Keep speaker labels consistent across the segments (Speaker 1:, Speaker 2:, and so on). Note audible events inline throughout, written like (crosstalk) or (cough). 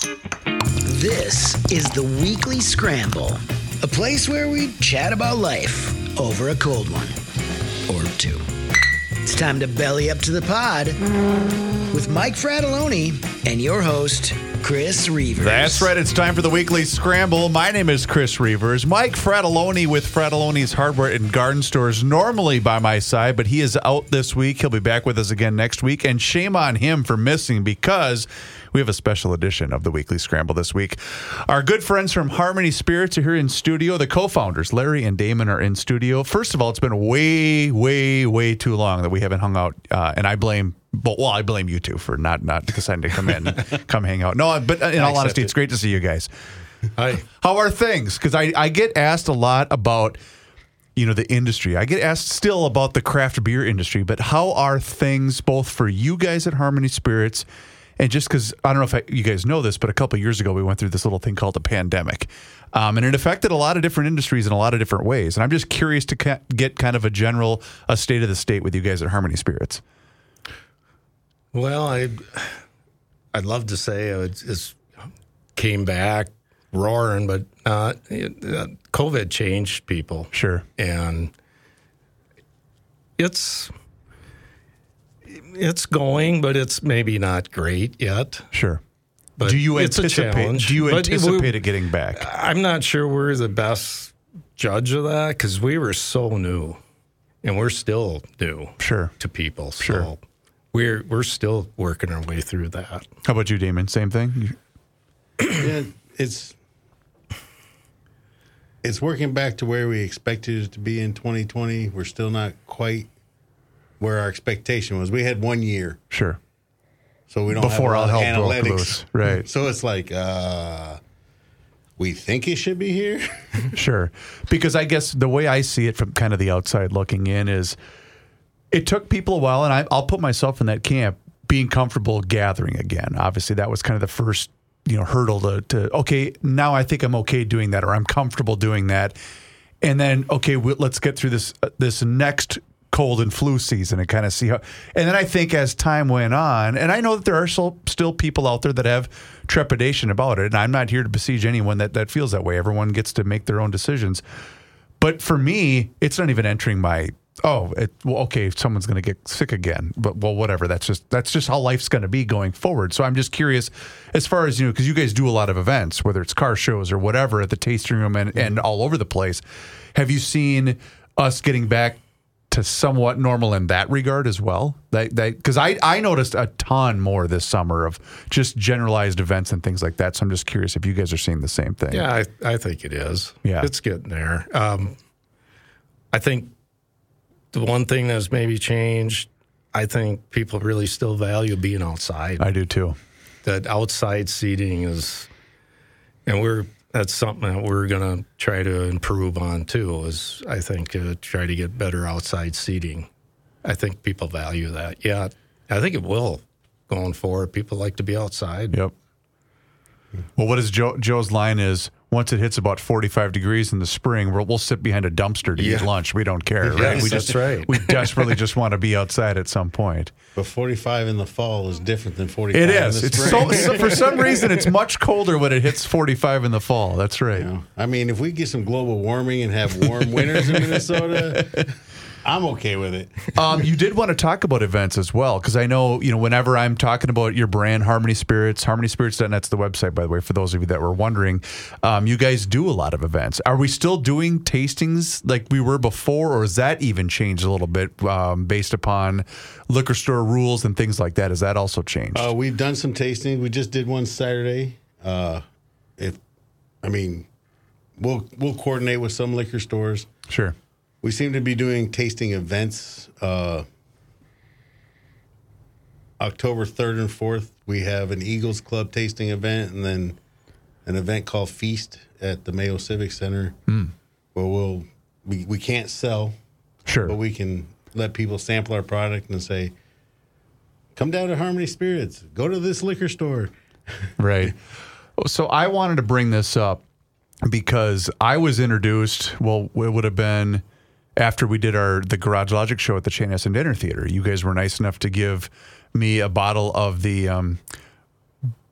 Speaker 1: This is the Weekly Scramble, a place where we chat about life over a cold one or two. It's time to belly up to the pod with Mike Fratallone and your host, Chris Reuvers.
Speaker 2: That's right. It's time for the weekly scramble. My name is Chris Reuvers. Mike Fratallone with Fratallone's Hardware and Garden Stores, normally by my side, but he is out this week. He'll be back with us again next week. And shame on him for missing because we have a special edition of the weekly scramble this week. Our good friends from Harmony Spirits are here in studio. The co founders, Larry and Damon, are in studio. First of all, it's been way, way, way too long that we haven't hung out. Uh, and I blame but well, I blame you two for not not deciding to come in, (laughs) come hang out. No, but in all honesty,
Speaker 3: it.
Speaker 2: it's great to see you guys.
Speaker 3: Hi.
Speaker 2: How are things? Because I I get asked a lot about you know the industry. I get asked still about the craft beer industry, but how are things both for you guys at Harmony Spirits? And just because I don't know if I, you guys know this, but a couple years ago we went through this little thing called the pandemic, um, and it affected a lot of different industries in a lot of different ways. And I'm just curious to ca- get kind of a general a state of the state with you guys at Harmony Spirits.
Speaker 3: Well, I I'd love to say it just came back roaring, but uh, COVID changed people.
Speaker 2: Sure.
Speaker 3: and it's it's going, but it's maybe not great yet.
Speaker 2: Sure.
Speaker 3: But
Speaker 2: do you
Speaker 3: it's
Speaker 2: anticipate?
Speaker 3: challenge.
Speaker 2: Do you anticipate it getting back?
Speaker 3: I'm not sure we're the best judge of that because we were so new, and we're still new
Speaker 2: Sure.
Speaker 3: to people. So
Speaker 2: Sure.
Speaker 3: we're we're still working our way through that.
Speaker 2: How about you, Damon? Same thing.
Speaker 4: Yeah, it's it's working back to where we expected it to be in 2020. We're still not quite where our expectation was. We had one year,
Speaker 2: Sure.
Speaker 4: so we don't
Speaker 2: Before
Speaker 4: have a
Speaker 2: all
Speaker 4: lot
Speaker 2: hell broke
Speaker 4: analytics.
Speaker 2: Right.
Speaker 4: So it's like uh, we think he should be here. (laughs)
Speaker 2: Sure. Because I guess the way I see it from kind of the outside looking in is it took people a while, and I, I'll put myself in that camp, being comfortable gathering again. Obviously, that was kind of the first you know hurdle to, to okay now i think i'm okay doing that or i'm comfortable doing that and then okay we, let's get through this uh, this next cold and flu season and kind of see how and then i think as time went on and i know that there are still, still people out there that have trepidation about it and i'm not here to besiege anyone that, that feels that way. Everyone gets to make their own decisions. But for me it's not even entering my oh it, well, okay someone's going to get sick again but well whatever that's just that's just how life's going to be going forward. So i'm just curious as far as you know because you guys do a lot of events whether it's car shows or whatever at the tasting room and, and all over the place. Have you seen us getting back to somewhat normal in that regard as well that because I, I noticed a ton more this summer of just generalized events and things like that so i'm just curious if you guys are seeing the same thing
Speaker 3: Yeah, I, I think it is.
Speaker 2: Yeah.
Speaker 3: It's getting there. Um, I think the one thing that's maybe changed, I think people really still value being outside.
Speaker 2: i do too
Speaker 3: that outside seating is, and we're, that's something that we're going to try to improve on too, is I think uh, try to get better outside seating. I think people value that. Yeah, I think it will going forward. People like to be outside.
Speaker 2: Yep. Well, what is Joe, Joe's line is once it hits about 45 degrees in the spring, we'll, we'll sit behind a dumpster to eat lunch. We don't care, right? We
Speaker 3: that's right.
Speaker 2: We desperately just want to be outside at some point.
Speaker 4: but 45 in the fall is different than 45
Speaker 2: It
Speaker 4: in
Speaker 2: is.
Speaker 4: the
Speaker 2: It's
Speaker 4: spring.
Speaker 2: so, so for some reason it's much colder when it hits 45 in the fall. That's right.
Speaker 4: You know, I mean, if we get some global warming and have warm winters in Minnesota, I'm okay with it. (laughs)
Speaker 2: Um, you did want to talk about events as well, because I know, you know, whenever I'm talking about your brand, Harmony Spirits, harmonyspirits.net's the website, by the way, for those of you that were wondering. Um, you guys do a lot of events. Are we still doing tastings like we were before, or has that even changed a little bit um, based upon liquor store rules and things like that? Has that also changed?
Speaker 4: Uh, we've done some tasting. We just did one Saturday. Uh, if I mean, we'll we'll coordinate with some liquor stores.
Speaker 2: sure.
Speaker 4: We seem to be doing tasting events. Uh, October third and fourth, we have an Eagles Club tasting event, and then an event called Feast at the Mayo Civic Center, where we'll we, we can't sell,
Speaker 2: Sure.
Speaker 4: but we can let people sample our product and say, "Come down to Harmony Spirits. Go to this liquor store." (laughs)
Speaker 2: Right. So I wanted to bring this up because I was introduced. Well, it would have been after we did our the Garage Logic show at the Chanhassen Dinner Theater. You guys were nice enough to give me a bottle of the um,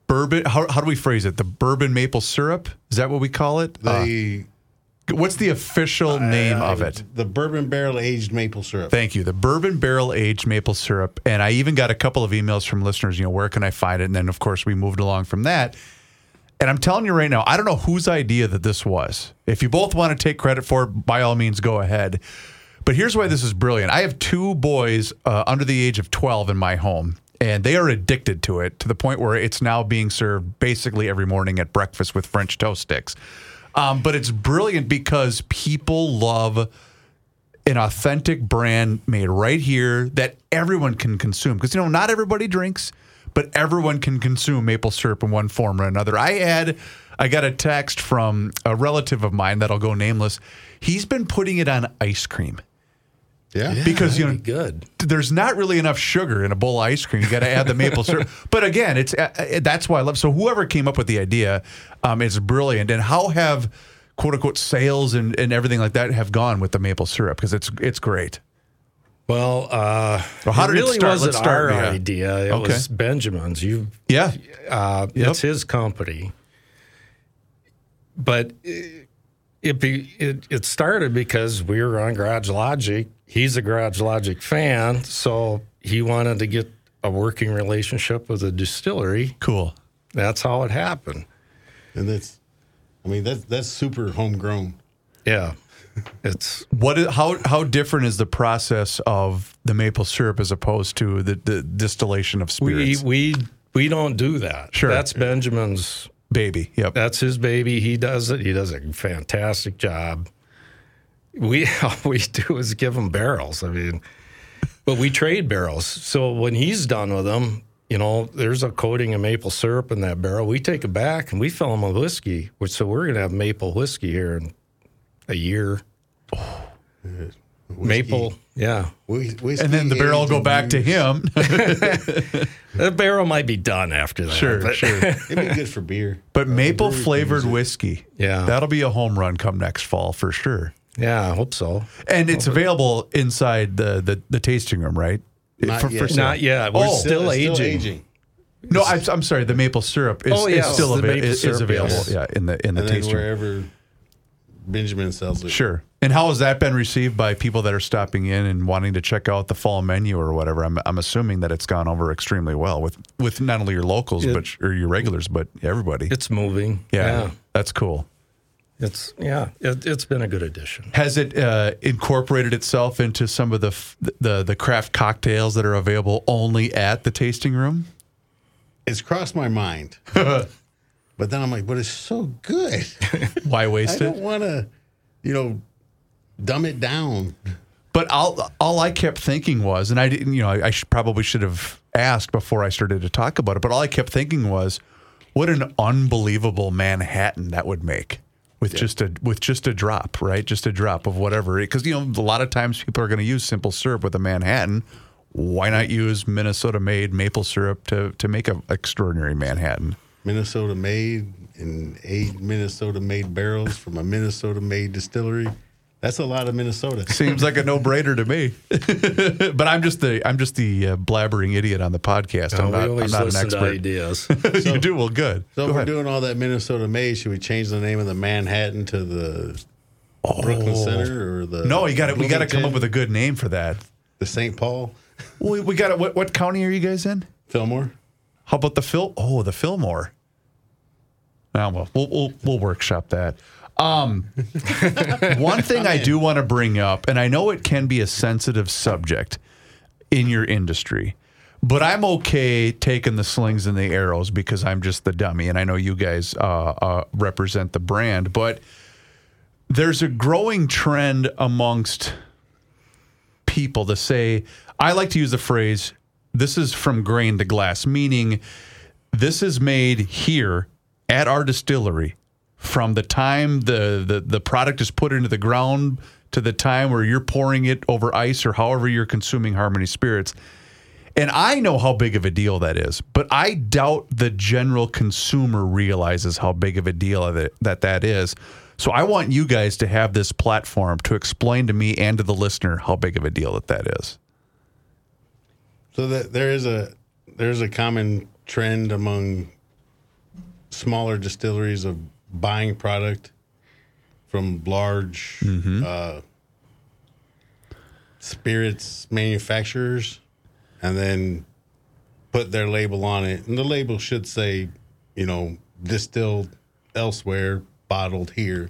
Speaker 2: bourbon. How, how do we phrase it? The bourbon maple syrup. Is that what we call it? Uh,
Speaker 4: The
Speaker 2: what's the official name of it?
Speaker 4: The bourbon barrel aged maple syrup.
Speaker 2: Thank you. The bourbon barrel aged maple syrup. And I even got a couple of emails from listeners, you know, where can I find it? And then, of course, we moved along from that. And I'm telling you right now, I don't know whose idea that this was. If you both want to take credit for it, by all means, go ahead. But here's why this is brilliant. I have two boys uh, under the age of 12 in my home, and they are addicted to it to the point where it's now being served basically every morning at breakfast with French toast sticks. Um, but it's brilliant because people love an authentic brand made right here that everyone can consume. Because, you know, not everybody drinks, but everyone can consume maple syrup in one form or another. I had, I got a text from a relative of mine that'll go nameless. He's been putting it on ice cream
Speaker 4: Yeah.
Speaker 2: because, you know,
Speaker 3: be good.
Speaker 2: there's not really enough sugar in a bowl of ice cream. You got to add the maple syrup. (laughs) But again, it's uh, uh, that's why I love. So whoever came up with the idea, um, is brilliant. And how have quote unquote sales and, and everything like that have gone with the maple syrup because it's it's great.
Speaker 3: Well, uh,
Speaker 2: Well, how
Speaker 3: it
Speaker 2: did it
Speaker 3: really
Speaker 2: start?
Speaker 3: wasn't
Speaker 2: start,
Speaker 3: our
Speaker 2: yeah.
Speaker 3: idea. It
Speaker 2: Okay.
Speaker 3: was Benjamin's. You,
Speaker 2: Yeah,
Speaker 3: uh,
Speaker 2: Yep.
Speaker 3: it's his company. But it it, be, it it started because we were on Garage Logic. He's a Garage Logic fan, so he wanted to get a working relationship with a distillery.
Speaker 2: cool.
Speaker 3: That's how it happened.
Speaker 4: And that's, I mean, that's that's super homegrown.
Speaker 3: Yeah, it's
Speaker 2: What is, how how different is the process of the maple syrup as opposed to the, the distillation of spirits?
Speaker 3: we we we don't do that.
Speaker 2: Sure.
Speaker 3: that's Benjamin's
Speaker 2: Baby, yep.
Speaker 3: That's his baby. He does it. He does a fantastic job. We (laughs) all we do is give him barrels. I mean, but we trade barrels. So when he's done with them, you know, there's a coating of maple syrup in that barrel. We take it back and we fill them with whiskey. Which so we're gonna have maple whiskey here in a year. Maple, yeah.
Speaker 4: Whiskey
Speaker 2: and then the barrel will go back to him. (laughs)
Speaker 3: The barrel might be done after that.
Speaker 2: sure,
Speaker 3: but-
Speaker 2: sure. (laughs)
Speaker 4: It'd be good for beer.
Speaker 2: But maple flavored whiskey,
Speaker 3: Yeah.
Speaker 2: that'll be a home run come next fall for sure.
Speaker 3: Yeah, I hope so.
Speaker 2: And it's available inside the the, the tasting room, right?
Speaker 4: Not
Speaker 2: For- for
Speaker 4: yet.
Speaker 2: sale.
Speaker 3: Not yet. We're
Speaker 2: Oh.
Speaker 3: still,
Speaker 4: It's
Speaker 3: aging.
Speaker 2: No, I'm, I'm sorry. The maple syrup is,
Speaker 3: Oh, yeah,
Speaker 2: is still
Speaker 3: the
Speaker 2: ava-
Speaker 3: maple
Speaker 2: is, is available.
Speaker 3: yes.
Speaker 2: Yeah, in the in the
Speaker 4: And then
Speaker 2: tasting room.
Speaker 4: wherever Benjamin sells it.
Speaker 2: Sure. And how has that been received by people that are stopping in and wanting to check out the fall menu or whatever? I'm, I'm assuming that it's gone over extremely well with, with not only your locals
Speaker 3: It-
Speaker 2: but or your regulars, but everybody.
Speaker 3: It's moving.
Speaker 2: yeah,
Speaker 3: yeah.
Speaker 2: that's cool.
Speaker 3: It's yeah, it, it's been a good addition.
Speaker 2: Has it uh, incorporated itself into some of the, f- the the craft cocktails that are available only at the tasting room?
Speaker 4: It's crossed my mind. (laughs) but then I'm like, but it's so good. (laughs)
Speaker 2: Why waste it?
Speaker 4: I don't want to, you know, dumb it down.
Speaker 2: But all all I kept thinking was, and I didn't, you know, I, I should, probably should have asked before I started to talk about it. But all I kept thinking was, what an unbelievable Manhattan that would make with just a with just a drop, right? Just a drop of whatever. Because you know, a lot of times people are going to use simple syrup with a Manhattan. Why not use Minnesota made maple syrup to to make an extraordinary Manhattan?
Speaker 4: Minnesota made and eight Minnesota made barrels from a Minnesota made distillery. That's a lot of Minnesota.
Speaker 2: Seems like a no brainer to me. (laughs) but I'm just the I'm just the uh, blabbering idiot on the podcast. I'm
Speaker 3: we
Speaker 2: not, I'm not an
Speaker 3: listen to
Speaker 2: expert.
Speaker 3: ideas. (laughs)
Speaker 2: you do well, good.
Speaker 4: So
Speaker 2: Go
Speaker 4: if we're doing all that Minnesota made, should we change the name of the Manhattan to the Brooklyn Center or the
Speaker 2: Oh. No, you got to we got to come up with a good name for that.
Speaker 4: the St. Paul
Speaker 2: We, we got what what county are you guys in?
Speaker 4: Fillmore?
Speaker 2: How about the Phil? Oh, the Fillmore. Now well, we'll we'll, we'll workshop that. Um, (laughs) one thing I do want to bring up, and I know it can be a sensitive subject in your industry, but I'm okay taking the slings and the arrows because I'm just the dummy, and I know you guys uh, uh, represent the brand, but there's a growing trend amongst people to say, I like to use the phrase, this is from grain to glass, meaning this is made here at our distillery from the time the, the, the product is put into the ground to the time where you're pouring it over ice or however you're consuming Harmony Spirits. And I know how big of a deal that is, but I doubt the general consumer realizes how big of a deal that that, that is. So I want you guys to have this platform to explain to me and to the listener how big of a deal that that is.
Speaker 4: So that there is a there's a common trend among smaller distilleries of buying product from large uh, spirits manufacturers and then put their label on it. And the label should say, you know, distilled elsewhere, bottled here.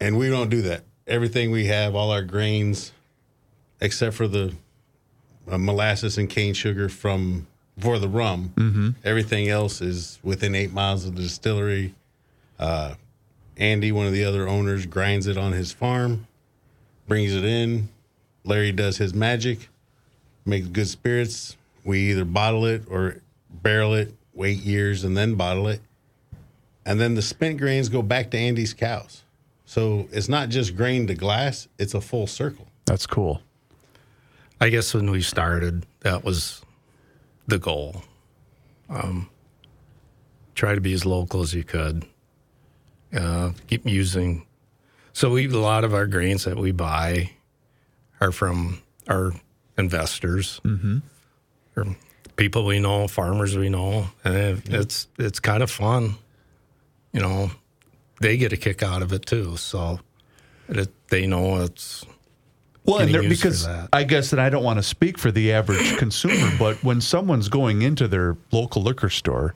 Speaker 4: And we don't do that. Everything we have, all our grains, except for the uh, molasses and cane sugar from for the rum, everything else is within eight miles of the distillery. Uh, Andy, one of the other owners, grinds it on his farm, brings it in. Larry does his magic, makes good spirits. We either bottle it or barrel it, wait years, and then bottle it. And then the spent grains go back to Andy's cows. So it's not just grain to glass, it's a full circle.
Speaker 2: That's cool.
Speaker 3: I guess when we started, that was the goal. Um, try to be as local as you could. Uh, keep using. So we a lot of our grains that we buy are from our investors, mm-hmm. or people we know, farmers we know, and it's it's kind of fun. You know, they get a kick out of it too. So it, they know it's
Speaker 2: Well, and there,
Speaker 3: used to
Speaker 2: because. I guess that I don't want to speak for the average (coughs) consumer, but when someone's going into their local liquor store,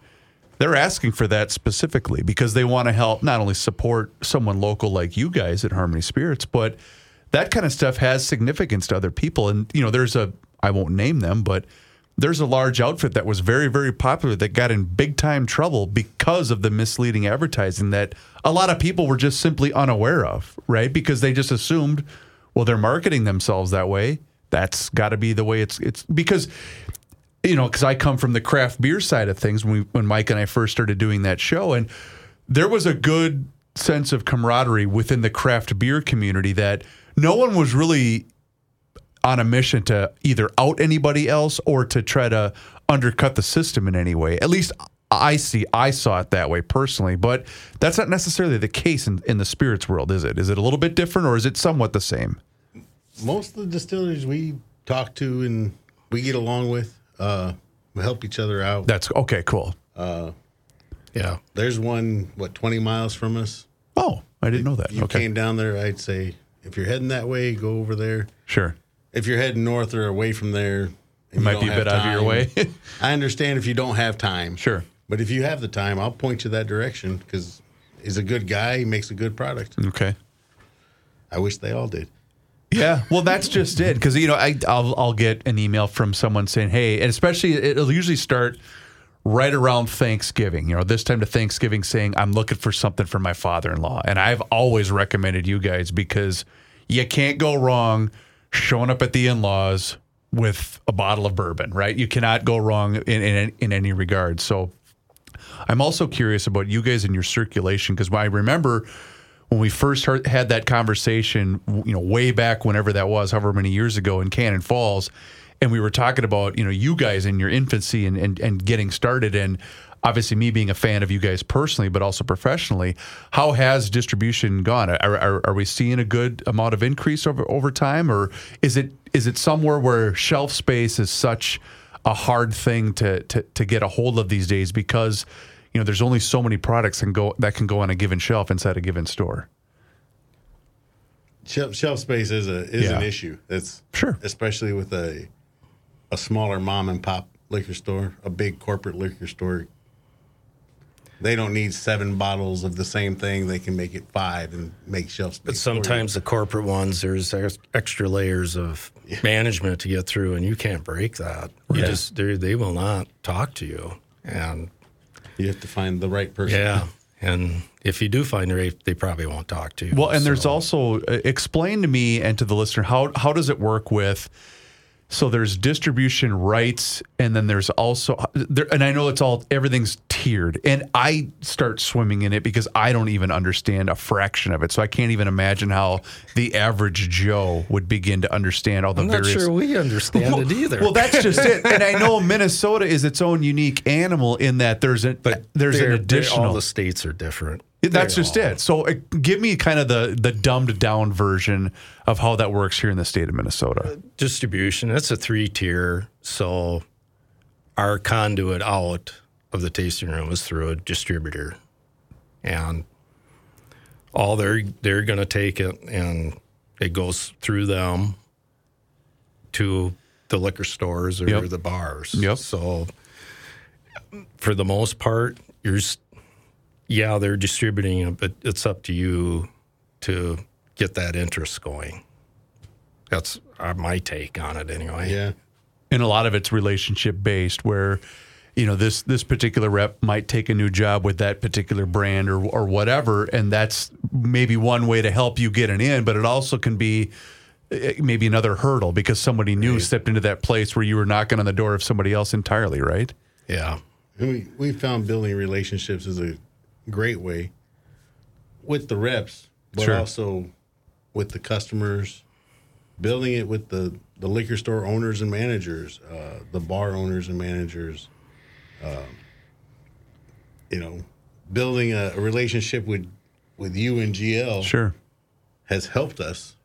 Speaker 2: they're asking for that specifically because they want to help not only support someone local like you guys at Harmony Spirits, but that kind of stuff has significance to other people. And you know, there's a I won't name them, but there's a large outfit that was very, very popular that got in big time trouble because of the misleading advertising that a lot of people were just simply unaware of, right? Because they just assumed, well, they're marketing themselves that way. That's got to be the way it's it's because you know, because I come from the craft beer side of things when we when Mike and I first started doing that show, and there was a good sense of camaraderie within the craft beer community that no one was really on a mission to either out anybody else or to try to undercut the system in any way. At least I see I saw it that way personally, but that's not necessarily the case in, in the spirits world, is it? Is it a little bit different or is it somewhat the same?
Speaker 4: most of the distilleries we talk to and we get along with, uh, we help each other out.
Speaker 2: That's okay, cool.
Speaker 3: yeah.
Speaker 4: There's one, what, 20 miles from us.
Speaker 2: Oh, I didn't know that.
Speaker 4: You
Speaker 2: Okay.
Speaker 4: came down there, I'd say, if you're heading that way, go over there.
Speaker 2: Sure.
Speaker 4: If you're heading north or away from there, and you
Speaker 2: Might be a
Speaker 4: have
Speaker 2: bit out of your way. (laughs)
Speaker 4: I understand if you don't have time.
Speaker 2: Sure.
Speaker 4: But if you have the time, I'll point you that direction because he's a good guy. He makes a good product.
Speaker 2: Okay.
Speaker 4: I wish they all did.
Speaker 2: Yeah, well, that's just it. Because you know, I, I'll I'll get an email from someone saying, "Hey," and especially it'll usually start right around Thanksgiving. You know, this time to Thanksgiving, saying, "I'm looking for something for my father-in-law," and I've always recommended you guys because you can't go wrong showing up at the in-laws with a bottle of bourbon, right? You cannot go wrong in in, in any regard. So I'm also curious about you guys and your circulation because I remember when we first heard, had that conversation, you know, way back whenever that was, however many years ago in Cannon Falls, and we were talking about, you know, you guys in your infancy and, and, and getting started and obviously me being a fan of you guys personally, but also professionally, how has distribution gone? Are, are, are we seeing a good amount of increase over, over time or is it is it somewhere where shelf space is such a hard thing to, to, to get a hold of these days because you know there's only so many products can go that can go on a given shelf inside a given store.
Speaker 4: Shelf, shelf space is a is
Speaker 2: Yeah.
Speaker 4: an issue. That's
Speaker 2: Sure.
Speaker 4: especially with a a smaller mom and pop liquor store, a big corporate liquor store. They don't need seven bottles of the same thing. They can make it five and make shelf space.
Speaker 3: But
Speaker 4: for you.
Speaker 3: sometimes the corporate ones, there's extra layers of management to get through, and you can't break that. You just they they will not talk to you, and
Speaker 4: you have to find the right person.
Speaker 3: yeah, and if you do find the right, they probably won't talk to you.
Speaker 2: Well, and there's also uh, explain to me and to the listener how how does it work with so there's distribution rights and then there's also there, and I know it's all everything's tiered and I start swimming in it because I don't even understand a fraction of it so I can't even imagine how the average Joe would begin to understand all the
Speaker 3: I'm not
Speaker 2: various
Speaker 3: sure we understand it either.
Speaker 2: Well, that's just it. And I know Minnesota is its own unique animal in that there's a
Speaker 3: but
Speaker 2: there's an additional
Speaker 3: All the states are different.
Speaker 2: That's just it. So uh, give me kind of the the dumbed down version of how that works here in the state of Minnesota.
Speaker 3: distribution. It's a three tier. So our conduit out of the tasting room is through a distributor, and all they're they're going to take it and it goes through them to the liquor stores or
Speaker 2: Yep.
Speaker 3: the bars.
Speaker 2: Yep.
Speaker 3: So for the most part, you're yeah they're distributing it, but it's up to you to get that interest going. That's uh, my take on it, anyway.
Speaker 4: Yeah.
Speaker 2: and a lot of it's relationship based where you know this this particular rep might take a new job with that particular brand or or whatever and that's maybe one way to help you get an in but it also can be eh, maybe another hurdle because somebody new stepped into that place where you were knocking on the door of somebody else entirely right
Speaker 3: Yeah.
Speaker 4: And we, we found building relationships is a great way with the reps, but
Speaker 2: Sure.
Speaker 4: also with the customers, building it with the, the liquor store owners and managers, uh, the bar owners and managers. Um, you know, building a, a relationship with with you and GL
Speaker 2: sure
Speaker 4: has helped us,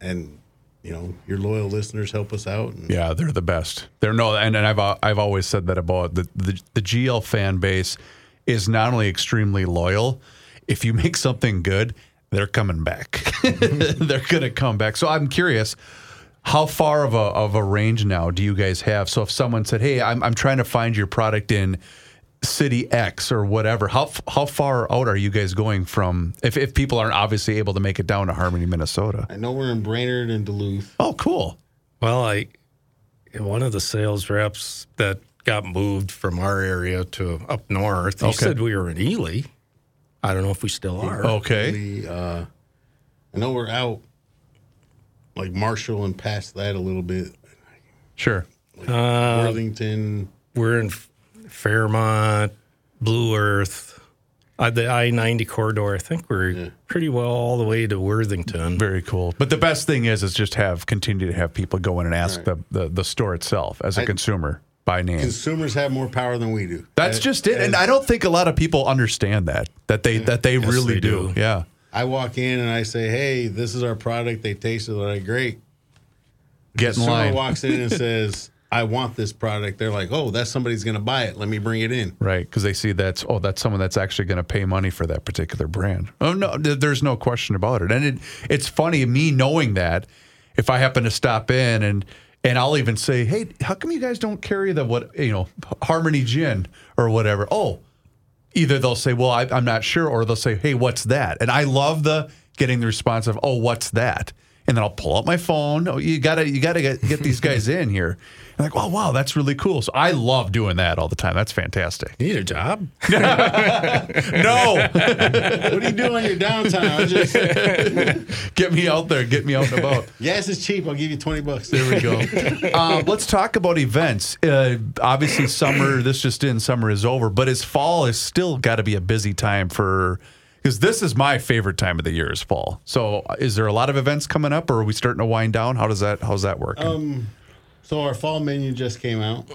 Speaker 4: and you know your loyal listeners help us out. And
Speaker 2: Yeah, they're the best. They're no, and, and I've uh, I've always said that about the, the the GL fan base is not only extremely loyal. If you make something good, they're coming back. (laughs) they're gonna come back. So I'm curious, how far of a of a range now do you guys have? So if someone said, "Hey, I'm I'm trying to find your product in." City X or whatever. How how far out are you guys going from? If if people aren't obviously able to make it down to Harmony, Minnesota.
Speaker 4: I know we're in Brainerd and Duluth.
Speaker 2: Oh, cool.
Speaker 3: Well, I one of the sales reps that got moved from our area to up north. He
Speaker 2: Okay.
Speaker 3: said we were in Ely. I don't know if we still are.
Speaker 2: Okay.
Speaker 4: The, uh, I know we're out like Marshall and past that a little bit.
Speaker 2: Sure.
Speaker 4: Worthington.
Speaker 3: We're in Fairmont, Blue Earth, uh, the I ninety corridor. I think we're pretty well all the way to Worthington.
Speaker 2: Very cool. But the best thing is, is just have continue to have people go in and ask the, the the store itself as a
Speaker 4: I-
Speaker 2: consumer by name.
Speaker 4: Consumers have more power than we do.
Speaker 2: That's
Speaker 4: As-
Speaker 2: just it, and
Speaker 4: as
Speaker 2: I don't think a lot of people understand that that they that they really
Speaker 3: they
Speaker 2: do.
Speaker 3: do.
Speaker 2: Yeah,
Speaker 4: I walk in and I say, "Hey, this is our product. They taste it like great."
Speaker 2: get in line.
Speaker 4: walks in and (laughs) says, "I want this product." They're like, "Oh, that's somebody's going to buy it. Let me bring it in."
Speaker 2: Right, because they see that's oh that's someone that's actually going to pay money for that particular brand. Oh no, th- there's no question about it. And it, it's funny me knowing that if I happen to stop in and and I'll even say, hey, how come you guys don't carry the what you know Harmony Gin or whatever? Oh, either they'll say, well, I, I'm not sure, or they'll say, hey, what's that? And I love the getting the response of, oh, what's that? And then I'll pull up my phone. Oh, you gotta, you gotta get, get these (laughs) guys in here. And like, oh, wow, that's really cool. So I love doing that all the time. That's fantastic.
Speaker 3: You need a job? (laughs) (laughs)
Speaker 2: No,
Speaker 4: What are you doing on your downtime? Just
Speaker 2: get me out there. Get me out and about.
Speaker 4: Yes, it's cheap. I'll give you twenty bucks.
Speaker 2: There we go. Um, let's talk about events. Uh, obviously, summer. This just in. Summer is over, but as fall is still got to be a busy time for. Because this is my favorite time of the year is fall. So, uh, is there a lot of events coming up, or are we starting to wind down? How does that? How's that working?
Speaker 4: Um, so our fall menu just came out,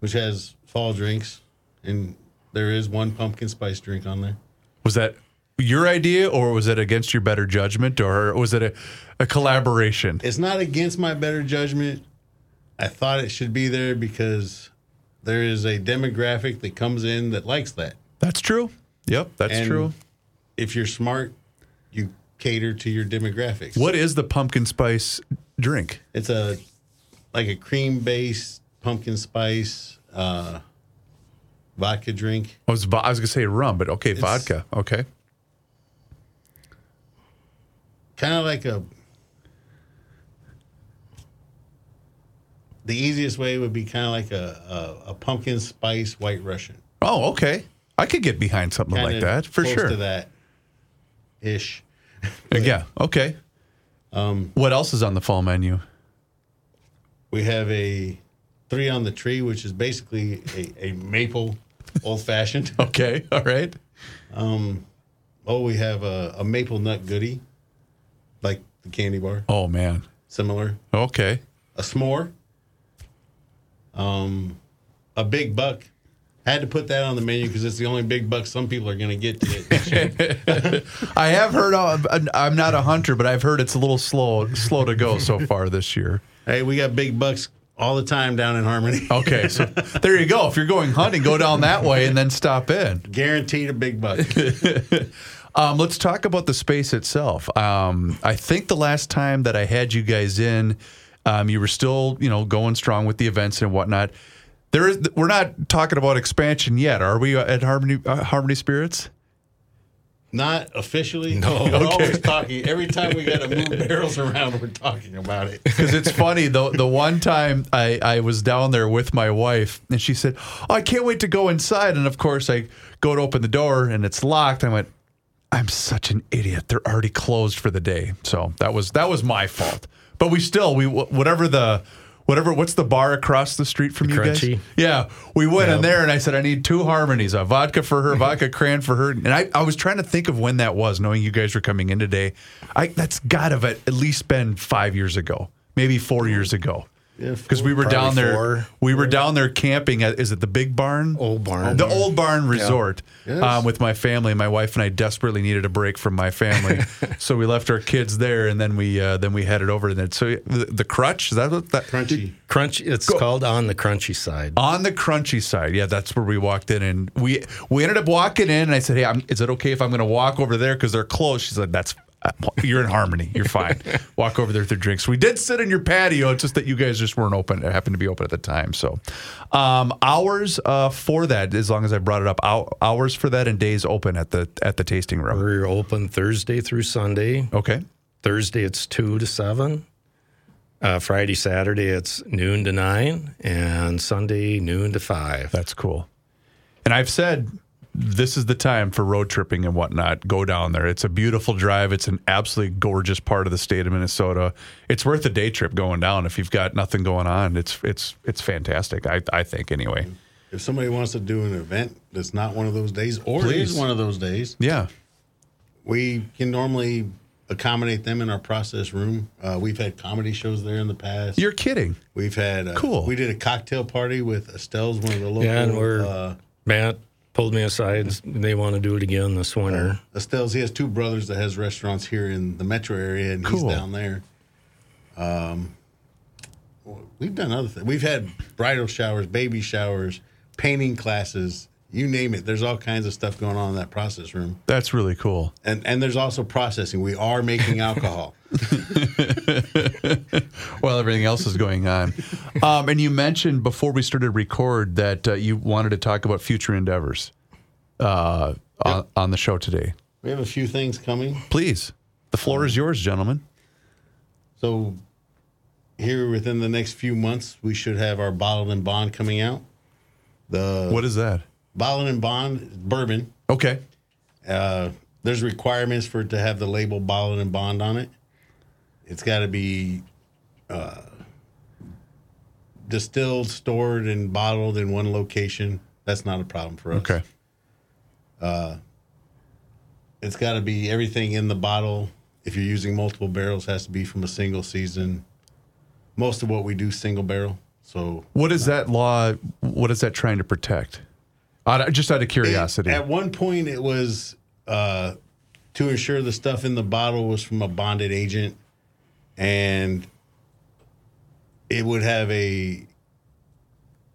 Speaker 4: which has fall drinks, and there is one pumpkin spice drink on there.
Speaker 2: was that your idea, or was it against your better judgment, or was it a, a collaboration?
Speaker 4: It's not against my better judgment. I thought it should be there because there is a demographic that comes in that likes that.
Speaker 2: That's true. Yep, that's
Speaker 4: And
Speaker 2: true.
Speaker 4: If you're smart, you cater to your demographics.
Speaker 2: What is the pumpkin spice drink?
Speaker 4: It's a like a cream based pumpkin spice uh, vodka drink.
Speaker 2: I was, I was gonna say rum, but okay, vodka. Okay.
Speaker 4: Kind of like a. The easiest way would be kind of like a, a, a pumpkin spice white Russian.
Speaker 2: Oh, okay. I could get behind something like that for
Speaker 4: close
Speaker 2: sure.
Speaker 4: To that ish. (laughs)
Speaker 2: yeah. Okay. Um, what else is on the fall menu?
Speaker 4: We have a three on the tree, which is basically a, a maple old fashioned. (laughs)
Speaker 2: Okay. All right.
Speaker 4: Oh, we have a, a maple nut goodie, like the candy bar,
Speaker 2: Oh man.
Speaker 4: similar.
Speaker 2: Okay.
Speaker 4: A s'more. Um, a big buck. Had to put that on the menu because it's the only big buck some people are going to get to it. (laughs)
Speaker 2: I have heard. I'm not a hunter, but I've heard it's a little slow, slow to go so far this year.
Speaker 4: hey, we got big bucks all the time down in Harmony. (laughs)
Speaker 2: Okay, so there you go. If you're going hunting, go down that way and then stop in.
Speaker 4: Guaranteed a big buck. (laughs)
Speaker 2: Um, let's talk about the space itself. Um, I think the last time that I had you guys in, um, you were still, you know, going strong with the events and whatnot. There is, we're not talking about expansion yet, are we? At Harmony uh, Harmony Spirits?
Speaker 4: Not officially. No. We're always (laughs) talking. Every time we got to move (laughs) barrels around, we're talking about it.
Speaker 2: Because it's funny the the one time I, I was down there with my wife and she said, oh, "I can't wait to go inside." And of course, I go to open the door and it's locked. I went, "I'm such an idiot. They're already closed for the day." So that was that was my fault. But we still we whatever the whatever what's the bar across the street from you
Speaker 3: Crunchy?
Speaker 2: guys? Yeah, we went in there and I said I need two harmonies, a vodka for her, (laughs) vodka cran for her, and I, I was trying to think of when that was, knowing you guys were coming in today. I that's got to have at least been five years ago, maybe four years ago.
Speaker 4: Yeah,
Speaker 2: Because we were down there,
Speaker 3: four.
Speaker 2: we were down there camping. At, is it the Big Barn?
Speaker 3: Old Barn.
Speaker 2: The Old Barn Resort
Speaker 4: Yes.
Speaker 2: um, with my family. My wife and I desperately needed a break from my family, (laughs) so we left our kids there, and then we uh, then we headed over to that. So the, the crutch is that what that
Speaker 4: Crunchy.
Speaker 3: Crunch. It's called on the crunchy side.
Speaker 2: on the crunchy side? Yeah, that's where we walked in, and we we ended up walking in, and I said, "Hey, I'm, is it okay if I'm going to walk over there because they're closed?" She said, "That's." You're in harmony. You're (laughs) fine. Walk over there with your drinks. We did sit in your patio. It's just that you guys just weren't open. It happened to be open at the time. So, um, hours uh, for that, as long as I brought it up, hours for that and days open at the at the tasting room.
Speaker 3: We're open Thursday through Sunday.
Speaker 2: Okay.
Speaker 3: Thursday it's two to seven. Uh, Friday, Saturday it's noon to nine, and Sunday noon to five.
Speaker 2: That's cool. And I've said this is the time for road tripping and whatnot. Go down there. It's a beautiful drive. It's an absolutely gorgeous part of the state of Minnesota. It's worth a day trip going down if you've got nothing going on. It's it's it's fantastic. I I think anyway.
Speaker 4: If somebody wants to do an event that's not one of those days, or
Speaker 2: Please.
Speaker 4: is one of those days,
Speaker 2: Yeah.
Speaker 4: we can normally accommodate them in our process room. Uh, we've had comedy shows there in the past.
Speaker 2: You're kidding.
Speaker 4: We've had uh,
Speaker 2: Cool.
Speaker 4: We did a cocktail party with Estelle's, one of the local.
Speaker 3: Yeah, and we're
Speaker 4: uh,
Speaker 3: Matt pulled me aside. They want to do it again this winter.
Speaker 4: Estelle's. He has two brothers that has restaurants here in the metro area, and
Speaker 2: Cool.
Speaker 4: he's down there. Um, we've done other things. We've had bridal showers, baby showers, painting classes. You name it. There's all kinds of stuff going on in that process room,
Speaker 2: That's really cool.
Speaker 4: and and there's also processing. We are making alcohol. (laughs)
Speaker 2: While everything else is going on. Um, and you mentioned before we started record that uh, you wanted to talk about future endeavors uh, on, on the show today.
Speaker 4: we have a few things coming.
Speaker 2: Please, the floor is yours, gentlemen.
Speaker 4: So here within the next few months, we should have our bottled and bond coming out. The
Speaker 2: What is that?
Speaker 4: Bottled and bond bourbon.
Speaker 2: Okay.
Speaker 4: Uh, there's requirements for it to have the label bottled and bond on it. It's got to be uh, distilled, stored, and bottled in one location. That's not a problem for us.
Speaker 2: Okay.
Speaker 4: It's got to be everything in the bottle. If you're using multiple barrels, has to be from a single season. Most of what we do single barrel. So
Speaker 2: What is that law? What is that trying to protect? Out of- just out of curiosity.
Speaker 4: At one point, it was uh, to ensure the stuff in the bottle was from a bonded agent, and it would have a.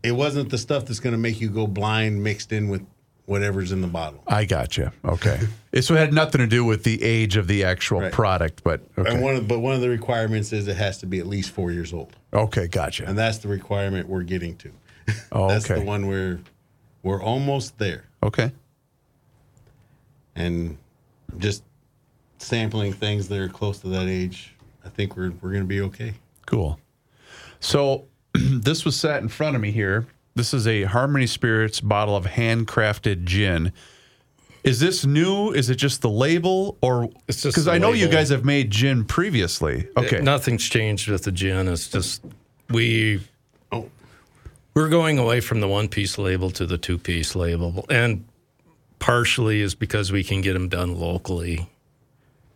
Speaker 4: It wasn't the stuff that's going to make you go blind mixed in with whatever's in the bottle.
Speaker 2: I gotcha. Okay. (laughs) so it had nothing to do with the age of the actual
Speaker 4: Right.
Speaker 2: product, but okay.
Speaker 4: And one of, but one of the requirements is it has to be at least four years old,
Speaker 2: okay, gotcha.
Speaker 4: and that's the requirement we're getting to. (laughs)
Speaker 2: Oh,
Speaker 4: That's
Speaker 2: okay.
Speaker 4: the one where we're almost there,
Speaker 2: Okay.
Speaker 4: and just sampling things that are close to that age. I think we're we're going to be okay.
Speaker 2: Cool. So (clears throat) this was sat in front of me here. This is a Harmony Spirits bottle of handcrafted gin. Is this new? Is it just the label, or because I know you guys have made gin previously? Okay,
Speaker 3: Nothing's changed with the gin. It's just we
Speaker 4: Oh,
Speaker 3: we're going away from the one piece label to the two piece label, and partially is because we can get them done locally.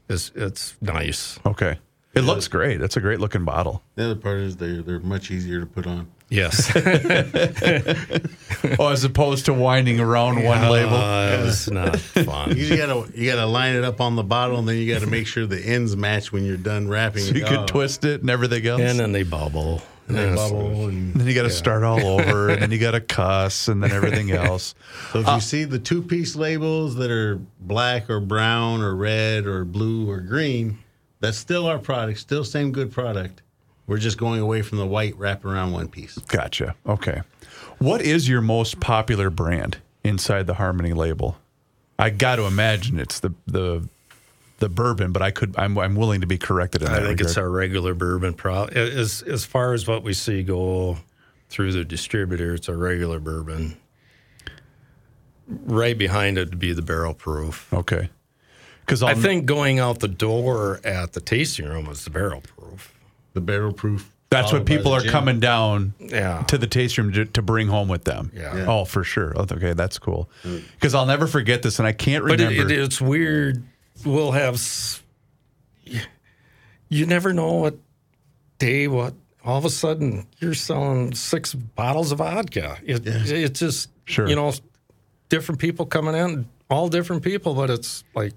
Speaker 3: It's it's nice.
Speaker 2: okay. It looks great. That's a great looking bottle.
Speaker 4: the other part is they're they're much easier to put on.
Speaker 3: Yes, (laughs)
Speaker 2: oh, as opposed to winding around one label.
Speaker 3: It's not fun.
Speaker 4: You gotta you gotta line it up on the bottle, and then you gotta make sure the ends match when you're done wrapping
Speaker 2: So
Speaker 4: it.
Speaker 2: you could
Speaker 4: Oh,
Speaker 2: twist it and everything else.
Speaker 3: And then they bubble.
Speaker 4: And
Speaker 3: Yeah,
Speaker 4: bubble. And
Speaker 2: then you got to start all (laughs) over, and then you got to cuss, and then everything else. (laughs)
Speaker 4: so if you see the two piece labels that are black or brown or red or blue or green, that's still our product, still same good product. We're just going away from the white wrap around one piece.
Speaker 2: Gotcha. Okay. What is your most popular brand inside the Harmony label? I got to imagine it's the the the bourbon, but I could I'm I'm willing to be corrected in
Speaker 3: I
Speaker 2: that I
Speaker 3: think
Speaker 2: regard.
Speaker 3: it's our regular bourbon. Pro- as as far as what we see go through the distributor, it's a regular bourbon. Right behind it would be the barrel proof.
Speaker 2: okay. Because
Speaker 3: I think going out the door at the tasting room was the barrel proof.
Speaker 4: The barrel proof.
Speaker 2: that's what people are
Speaker 4: gin.
Speaker 2: coming down
Speaker 3: Yeah.
Speaker 2: to the tasting room to, to bring home with them.
Speaker 3: Yeah. Yeah.
Speaker 2: Oh, for sure. Oh, Okay, that's cool. Because I'll never forget this, and I can't
Speaker 3: But
Speaker 2: remember.
Speaker 3: it, it, it's weird. We'll have. You never know what day, what. All of a sudden, you're selling six bottles of vodka. It, It's just,
Speaker 2: Sure.
Speaker 3: you know, different people coming in, all different people, but it's like,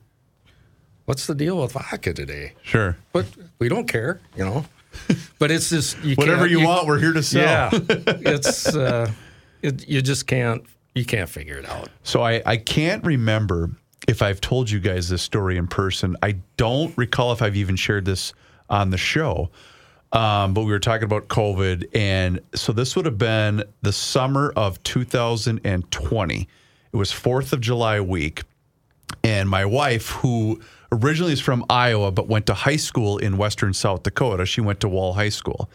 Speaker 3: what's the deal with vodka today?
Speaker 2: sure.
Speaker 3: But we don't care, you know. (laughs) But it's just you
Speaker 2: Whatever
Speaker 3: can't-
Speaker 2: you, want, we're here to sell.
Speaker 3: Yeah, (laughs) it's uh, it, you just can't you can't figure it out.
Speaker 2: So I, I can't remember if I've told you guys this story in person. I don't recall if I've even shared this on the show. Um, but we were talking about COVID. And so this would have been the summer of 2020. It was 4th of July week. And my wife, who originally is from Iowa, but went to high school in Western South Dakota, she went to Wall High School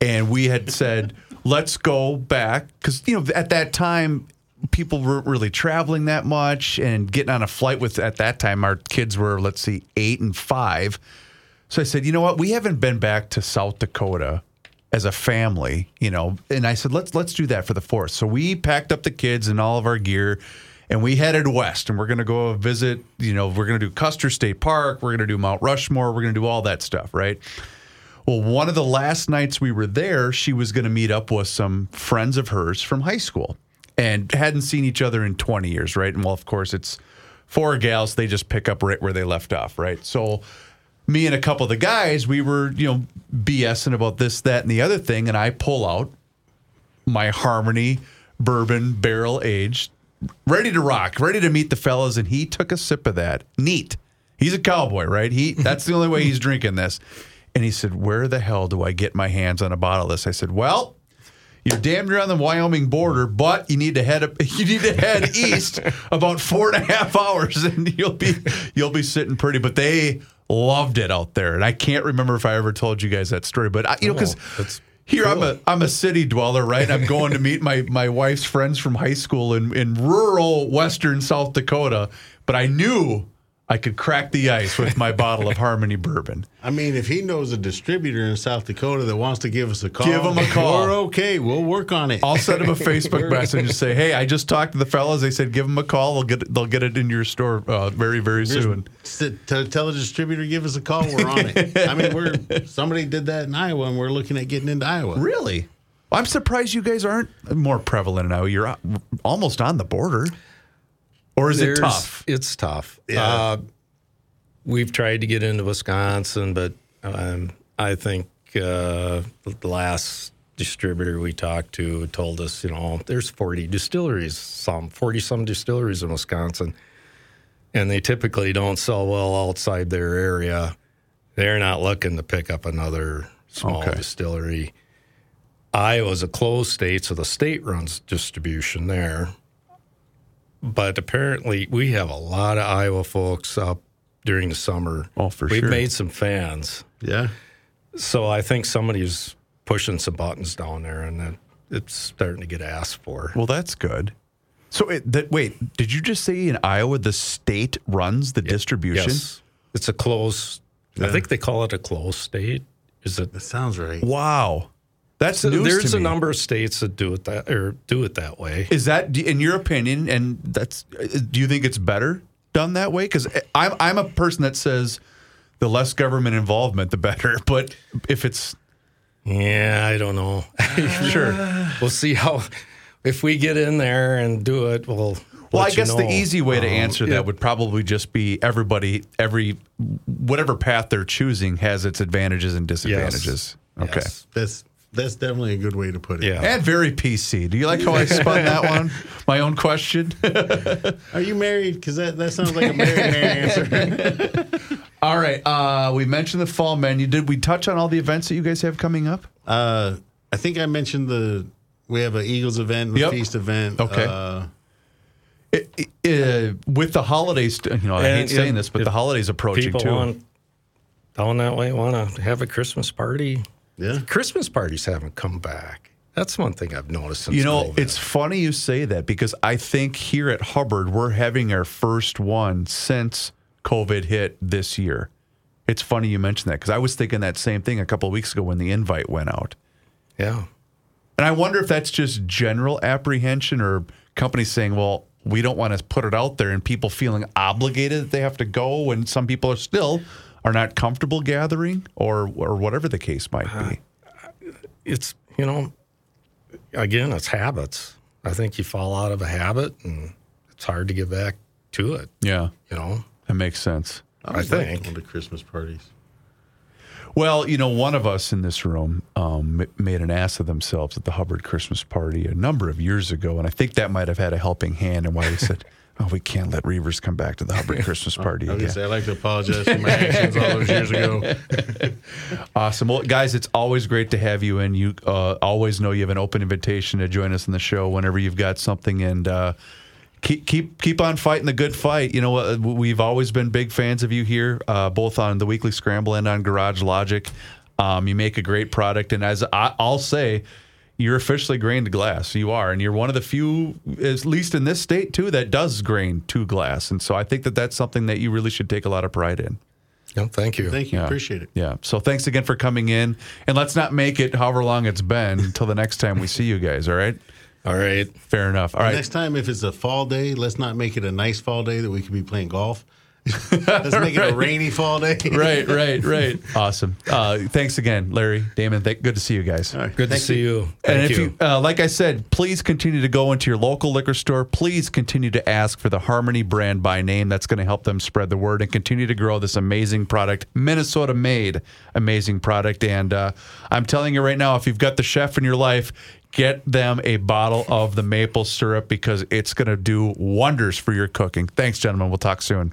Speaker 2: and we had said (laughs) let's go back because you know at that time people weren't really traveling that much and getting on a flight with at that time our kids were let's see eight and five. So i said you know what? We haven't been back to south dakota as a family you know. And i said let's let's do that for the fourth. So we packed up the kids and all of our gear and we headed west and we're going to go visit you know we're going to do custer state park we're going to do mount rushmore we're going to do all that stuff right? Well, one of the last nights we were there, she was going to meet up with some friends of hers from high school and hadn't seen each other in 20 years, right? And well, of course, it's four gals. They just pick up right where they left off, right? So, me and a couple of the guys, we were, you know, BSing about this, that, and the other thing. And I pull out my Harmony bourbon barrel aged, ready to rock, ready to meet the fellas. And he took a sip of that. Neat. He's a cowboy, right? He that's the only way he's drinking this. And he said, Where the hell do I get my hands on a bottle of this? I said, Well, you're damn near on the Wyoming border, but you need to head up (laughs) you need to head east about four and a half hours and you'll be you'll be sitting pretty. But they loved it out there. And I can't remember if I ever told you guys that story. But I, you know, because here I'm a I'm a city dweller, right? I'm going to meet my my wife's friends from high school in in rural western South Dakota, but I knew I could crack the ice with my bottle of Harmony bourbon.
Speaker 4: I mean, if he knows a distributor in South Dakota that wants to give us a call,
Speaker 2: Give him a call.
Speaker 4: We're okay. We'll work on it.
Speaker 2: I'll send him a (laughs) Facebook message and say, "Hey, I just talked to the fellas. They said give them a call. They'll get it, they'll get it in your store uh, very very
Speaker 4: Just
Speaker 2: soon."
Speaker 4: to tell the distributor, give us a call. We're on it. I mean, we're somebody did that in Iowa, and we're looking at getting into Iowa.
Speaker 2: Really? I'm surprised you guys aren't more prevalent now. You're uh, almost on the border, or is it tough?
Speaker 3: It's tough.
Speaker 4: Yeah.
Speaker 3: Uh, we've tried to get into Wisconsin, but um, I think uh, the last distributor we talked to told us, you know, there's 40 distilleries, some 40 some distilleries in Wisconsin, and they typically don't sell well outside their area. They're not looking to pick up another small
Speaker 2: Okay.
Speaker 3: distillery. Iowa's a closed state, so the state runs distribution there but apparently we have a lot of Iowa folks up during the summer.
Speaker 2: Oh, for sure.
Speaker 3: We've made some fans,
Speaker 4: Yeah.
Speaker 3: so I think somebody's pushing some buttons down there, and it's starting to get asked for.
Speaker 2: Well, that's good. So it, that wait, did you just say in Iowa the state runs the distribution?
Speaker 3: Yes, it's a closed. I think they call it a closed state. Is it?
Speaker 4: That sounds right.
Speaker 2: Wow, that's
Speaker 3: there's a number of states that do it that or do it that way.
Speaker 2: Is that, in your opinion, and that's? Do you think it's better done that way? Because I'm I'm a person that says the less government involvement, the better. (laughs) But if it's
Speaker 3: Yeah, I don't know. (laughs)
Speaker 2: sure,
Speaker 3: we'll see how. If we get in there and do it, we'll.
Speaker 2: well, I guess the easy way to
Speaker 3: Um,
Speaker 2: answer
Speaker 3: yeah.
Speaker 2: that would probably just be everybody, every whatever path they're choosing has its advantages and disadvantages. Okay.
Speaker 3: Yes.
Speaker 4: That's that's definitely a good way to put it.
Speaker 3: Yeah.
Speaker 2: And very PC. Do you like how I spun that one? (laughs) My own question. (laughs)
Speaker 4: Are you married? Because that, that sounds like a married man answer. (laughs)
Speaker 2: all right. Uh, we mentioned the fall menu. Did we touch on all the events that you guys have coming up?
Speaker 4: Uh, I think I mentioned the we have an Eagles event, the
Speaker 2: Yep.
Speaker 4: feast event.
Speaker 2: Okay.
Speaker 4: Uh,
Speaker 2: It, it, uh, with the holidays, you know, I
Speaker 3: And
Speaker 2: hate saying this, but the holidays approaching
Speaker 3: People
Speaker 2: too.
Speaker 3: want down that way want to have a Christmas party.
Speaker 4: Yeah.
Speaker 3: Christmas parties haven't come back. That's one thing I've noticed since
Speaker 2: You know,
Speaker 3: COVID.
Speaker 2: it's funny you say that because I think here at Hubbard, we're having our first one since COVID hit this year. It's funny you mentioned that because I was thinking that same thing a couple of weeks ago when the invite went out.
Speaker 3: yeah.
Speaker 2: And I wonder if that's just general apprehension or companies saying, well, we don't want to put it out there and people feeling obligated that they have to go and some people are still are not comfortable gathering or or whatever the case might be.
Speaker 3: It's you know, again, it's habits. I think you fall out of a habit, and it's hard to get back to it.
Speaker 2: Yeah,
Speaker 3: You know,
Speaker 2: that makes sense.
Speaker 4: I,
Speaker 3: I
Speaker 4: was like
Speaker 3: think.
Speaker 4: going to Christmas parties.
Speaker 2: Well, you know, one of us in this room um, made an ass of themselves at the Hubbard Christmas party a number of years ago, and I think that might have had a helping hand in why we said, "Oh, we can't let Reuvers come back to the Hubbard Christmas party
Speaker 4: I
Speaker 2: again."
Speaker 4: say I'd like to apologize for my actions all those years ago. (laughs)
Speaker 2: Awesome. Well, guys, it's always great to have you in. You uh, always know you have an open invitation to join us in the show whenever you've got something, and uh, keep keep keep on fighting the good fight. You know, uh, we've always been big fans of you here, uh, both on the Weekly Scramble and on Garage Logic. Um, you make a great product, and as I, I'll say. You're officially grained to glass. You are, and you're one of the few, at least in this state too, that does grain to glass. And so I think that that's something that you really should take a lot of pride in.
Speaker 3: no, thank you.
Speaker 4: Thank you.
Speaker 2: Yeah.
Speaker 4: Appreciate it.
Speaker 2: Yeah. So thanks again for coming in. And let's not make it however long it's been (laughs) until the next time we see you guys. All right.
Speaker 3: All right.
Speaker 2: Fair enough. All right.
Speaker 4: Next time, if it's a fall day, let's not make it a nice fall day that we could be playing golf. Let's make it a (laughs) rainy fall day.
Speaker 2: right, right, right. (laughs) Awesome. Uh, thanks again, Larry, Damon. Th- good to see you guys.
Speaker 4: All right.
Speaker 3: Good
Speaker 4: Thank
Speaker 3: to see you.
Speaker 2: And
Speaker 3: Thank
Speaker 2: if
Speaker 3: you.
Speaker 2: you, uh, like I said, please continue to go into your local liquor store. Please continue to ask for the Harmony brand by name. That's going to help them spread the word and continue to grow this amazing product, Minnesota made amazing product. And uh, I'm telling you right now, if you've got the chef in your life, get them a bottle of the maple syrup because it's going to do wonders for your cooking. Thanks, gentlemen. We'll talk soon.